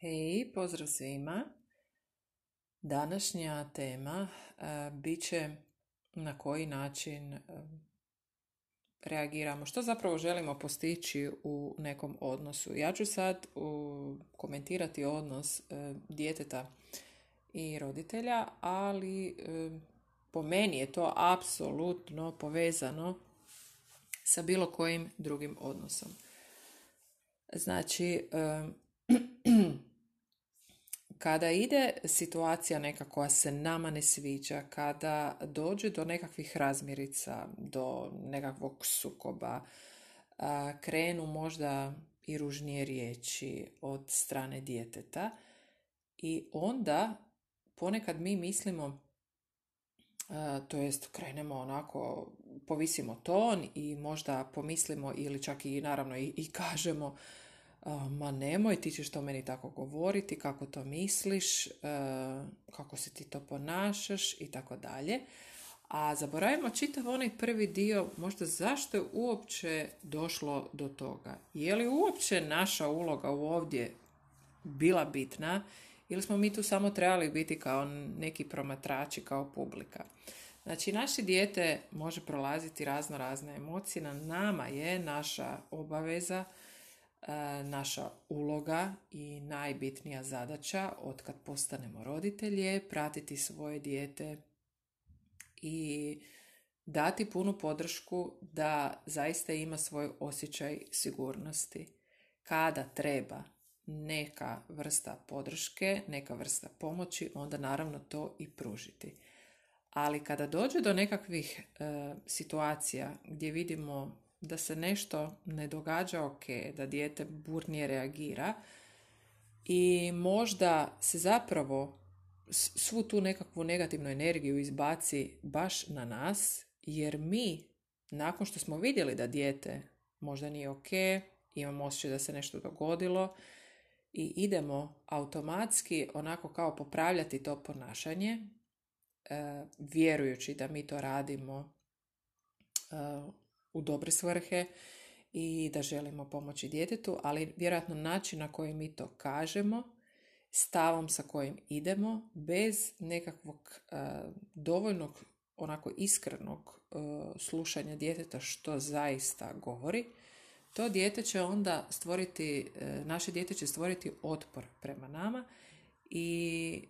Hej, pozdrav svima. Današnja tema uh, bit će na koji način uh, reagiramo, što zapravo želimo postići u nekom odnosu. Ja ću sad komentirati odnos uh, djeteta i roditelja, ali po meni je to apsolutno povezano sa bilo kojim drugim odnosom. Znači, kada ide situacija neka koja se nama ne sviđa, kada dođe do nekakvih razmirica, do nekakvog sukoba, krenu možda i ružnije riječi od strane djeteta i onda ponekad mi mislimo to jest krenemo onako, povisimo ton i možda pomislimo ili čak i naravno i, i kažemo ma nemoj, ti ćeš to meni tako govoriti, kako to misliš, e, kako se ti to ponašaš i tako dalje. A zaboravimo čitav onaj prvi dio, možda zašto je uopće došlo do toga. Je li uopće naša uloga u ovdje bila bitna ili smo mi tu samo trebali biti kao neki promatrači, kao publika. Znači, naše dijete može prolaziti razno razne emocije, na nama je naša obaveza naša uloga i najbitnija zadaća od kad postanemo roditelji je pratiti svoje dijete i dati punu podršku da zaista ima svoj osjećaj sigurnosti. Kada treba neka vrsta podrške, neka vrsta pomoći, onda naravno to i pružiti. Ali kada dođe do nekakvih e, situacija gdje vidimo da se nešto ne događa ok, da dijete burnije reagira i možda se zapravo svu tu nekakvu negativnu energiju izbaci baš na nas, jer mi, nakon što smo vidjeli da dijete možda nije ok, imamo osjećaj da se nešto dogodilo i idemo automatski onako kao popravljati to ponašanje, e, vjerujući da mi to radimo e, u dobre svrhe i da želimo pomoći djetetu, ali vjerojatno način na koji mi to kažemo, stavom sa kojim idemo, bez nekakvog uh, dovoljnog onako iskrenog uh, slušanja djeteta što zaista govori, to dijete će onda stvoriti, uh, naše dijete će stvoriti otpor prema nama i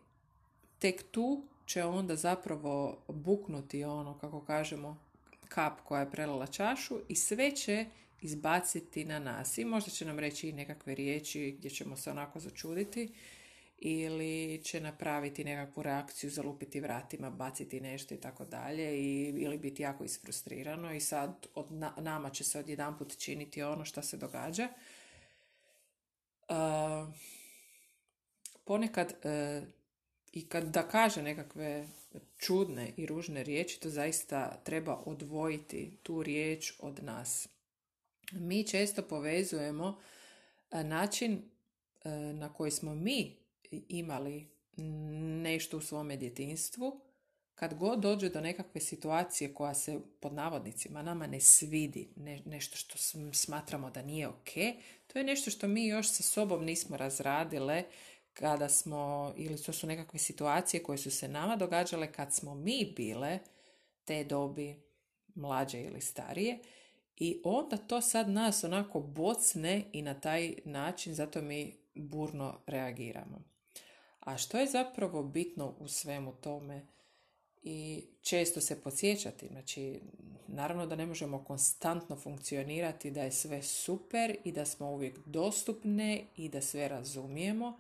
tek tu će onda zapravo buknuti ono, kako kažemo, kap koja je prelala čašu i sve će izbaciti na nas. I možda će nam reći i nekakve riječi gdje ćemo se onako začuditi ili će napraviti nekakvu reakciju, zalupiti vratima, baciti nešto i tako dalje ili biti jako isfrustrirano i sad od nama će se odjedanput činiti ono što se događa. Uh, ponekad uh, i kad da kaže nekakve čudne i ružne riječi, to zaista treba odvojiti tu riječ od nas. Mi često povezujemo e, način e, na koji smo mi imali nešto u svome djetinstvu, kad god dođe do nekakve situacije koja se pod navodnicima nama ne svidi, nešto što smatramo da nije ok, to je nešto što mi još sa sobom nismo razradile kada smo, ili to su nekakve situacije koje su se nama događale kad smo mi bile te dobi mlađe ili starije i onda to sad nas onako bocne i na taj način zato mi burno reagiramo. A što je zapravo bitno u svemu tome i često se podsjećati, znači naravno da ne možemo konstantno funkcionirati da je sve super i da smo uvijek dostupne i da sve razumijemo,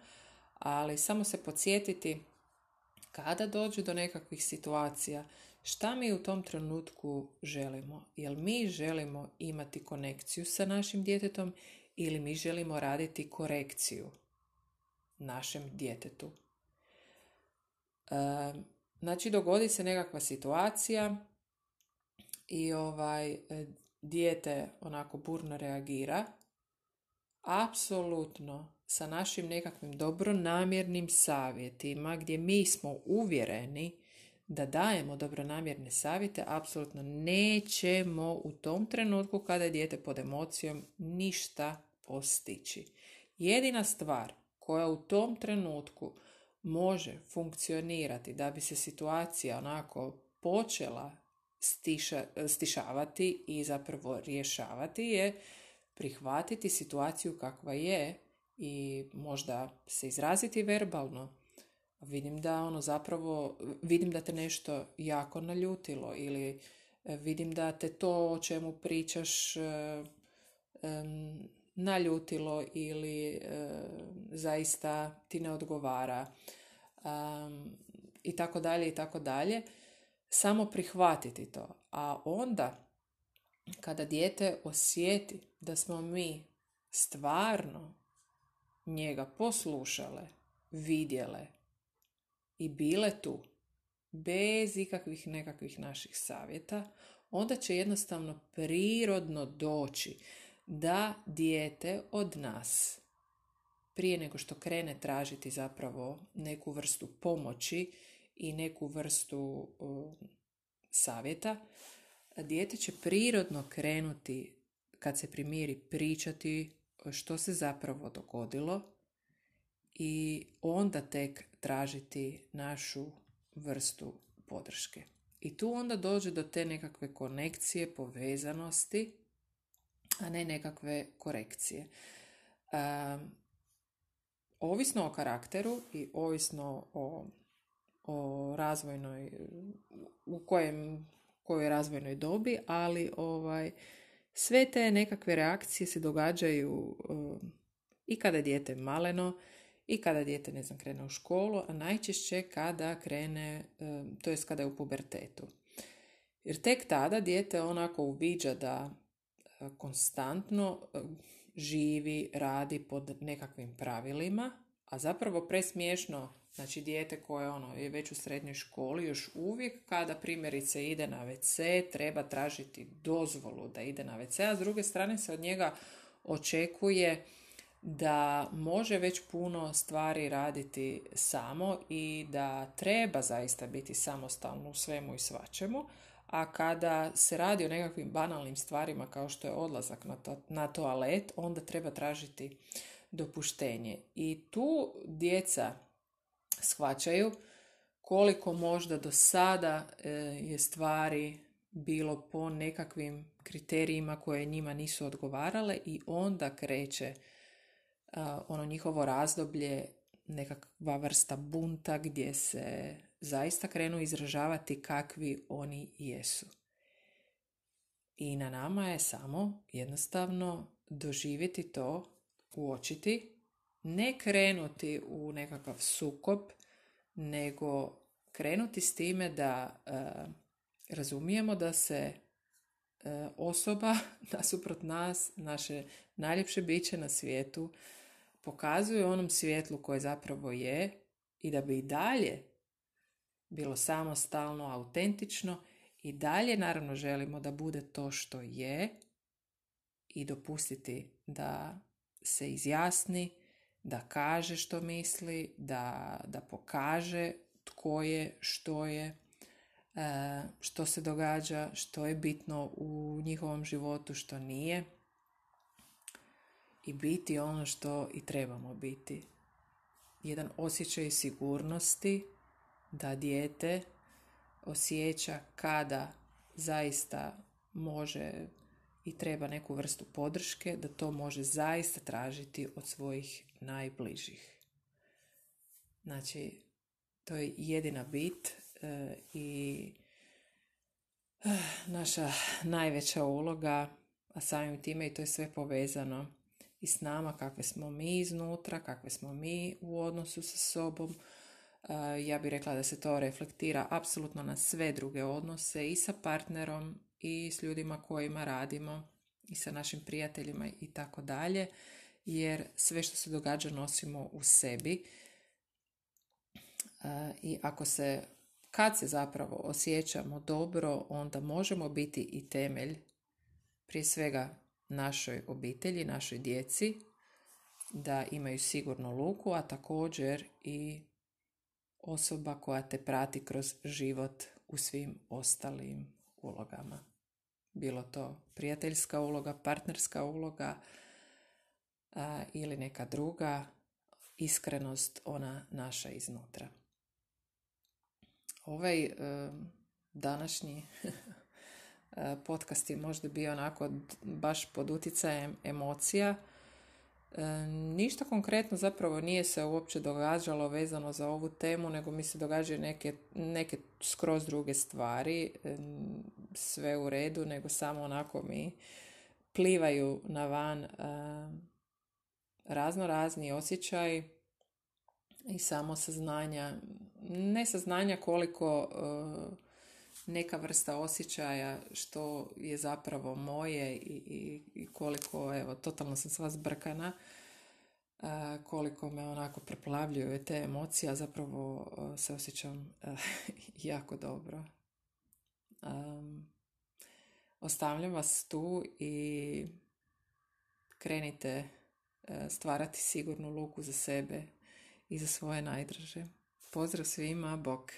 ali samo se podsjetiti kada dođe do nekakvih situacija, šta mi u tom trenutku želimo? Jel mi želimo imati konekciju sa našim djetetom ili mi želimo raditi korekciju našem djetetu? Znači, dogodi se nekakva situacija i ovaj dijete onako burno reagira, apsolutno sa našim nekakvim dobronamjernim savjetima gdje mi smo uvjereni da dajemo dobronamjerne savjete, apsolutno nećemo u tom trenutku kada je dijete pod emocijom ništa postići. Jedina stvar koja u tom trenutku može funkcionirati da bi se situacija onako počela stiša, stišavati i zapravo rješavati je prihvatiti situaciju kakva je i možda se izraziti verbalno. Vidim da ono zapravo, vidim da te nešto jako naljutilo ili e, vidim da te to o čemu pričaš um, naljutilo ili e, zaista ti ne odgovara um, i tako dalje i tako dalje. Samo prihvatiti to. A onda kada dijete osjeti da smo mi stvarno njega poslušale, vidjele i bile tu, bez ikakvih nekakvih naših savjeta, onda će jednostavno prirodno doći da dijete od nas prije nego što krene tražiti zapravo neku vrstu pomoći i neku vrstu savjeta, dijete će prirodno krenuti kad se primiri pričati što se zapravo dogodilo i onda tek tražiti našu vrstu podrške. I tu onda dođe do te nekakve konekcije, povezanosti, a ne nekakve korekcije. Um, ovisno o karakteru i ovisno o, o razvojnoj, u kojem, kojoj razvojnoj dobi, ali ovaj, sve te nekakve reakcije se događaju um, i kada dijete maleno i kada dijete ne znam krene u školu, a najčešće kada krene, um, to jest kada je u pubertetu. Jer tek tada dijete onako uviđa da uh, konstantno uh, živi, radi pod nekakvim pravilima, a zapravo presmiješno Znači dijete koje ono, je već u srednjoj školi još uvijek kada primjerice ide na WC treba tražiti dozvolu da ide na WC, a s druge strane se od njega očekuje da može već puno stvari raditi samo i da treba zaista biti samostalno u svemu i svačemu, a kada se radi o nekakvim banalnim stvarima kao što je odlazak na, to, na toalet, onda treba tražiti dopuštenje. I tu djeca shvaćaju koliko možda do sada e, je stvari bilo po nekakvim kriterijima koje njima nisu odgovarale i onda kreće ono njihovo razdoblje nekakva vrsta bunta gdje se zaista krenu izražavati kakvi oni jesu. I na nama je samo jednostavno doživjeti to, uočiti ne krenuti u nekakav sukob, nego krenuti s time da e, razumijemo da se e, osoba nasuprot nas, naše najljepše biće na svijetu, pokazuje onom svjetlu koje zapravo je i da bi i dalje bilo samostalno, autentično i dalje naravno želimo da bude to što je i dopustiti da se izjasni, da kaže što misli, da, da pokaže tko je, što je, e, što se događa, što je bitno u njihovom životu, što nije i biti ono što i trebamo biti. Jedan osjećaj sigurnosti da dijete osjeća kada zaista može i treba neku vrstu podrške, da to može zaista tražiti od svojih najbližih. Znači, to je jedina bit e, i eh, naša najveća uloga, a samim time i to je sve povezano i s nama, kakve smo mi iznutra, kakve smo mi u odnosu sa sobom. E, ja bih rekla da se to reflektira apsolutno na sve druge odnose i sa partnerom i s ljudima kojima radimo i sa našim prijateljima i tako dalje jer sve što se događa nosimo u sebi i ako se kad se zapravo osjećamo dobro onda možemo biti i temelj prije svega našoj obitelji, našoj djeci da imaju sigurnu luku, a također i osoba koja te prati kroz život u svim ostalim ulogama. Bilo to prijateljska uloga, partnerska uloga, ili neka druga iskrenost ona naša iznutra. Ovaj današnji podcast je možda bio onako baš pod utjecajem emocija. Ništa konkretno zapravo nije se uopće događalo vezano za ovu temu, nego mi se događaju neke, neke skroz druge stvari, sve u redu, nego samo onako mi plivaju na van razno razni osjećaj i samo saznanja, ne saznanja koliko e, neka vrsta osjećaja što je zapravo moje i, i, i koliko, evo, totalno sam sva zbrkana, e, koliko me onako preplavljuju te emocije, a zapravo e, se osjećam jako dobro. Ostavljam vas tu i krenite stvarati sigurnu luku za sebe i za svoje najdraže. Pozdrav svima, bok!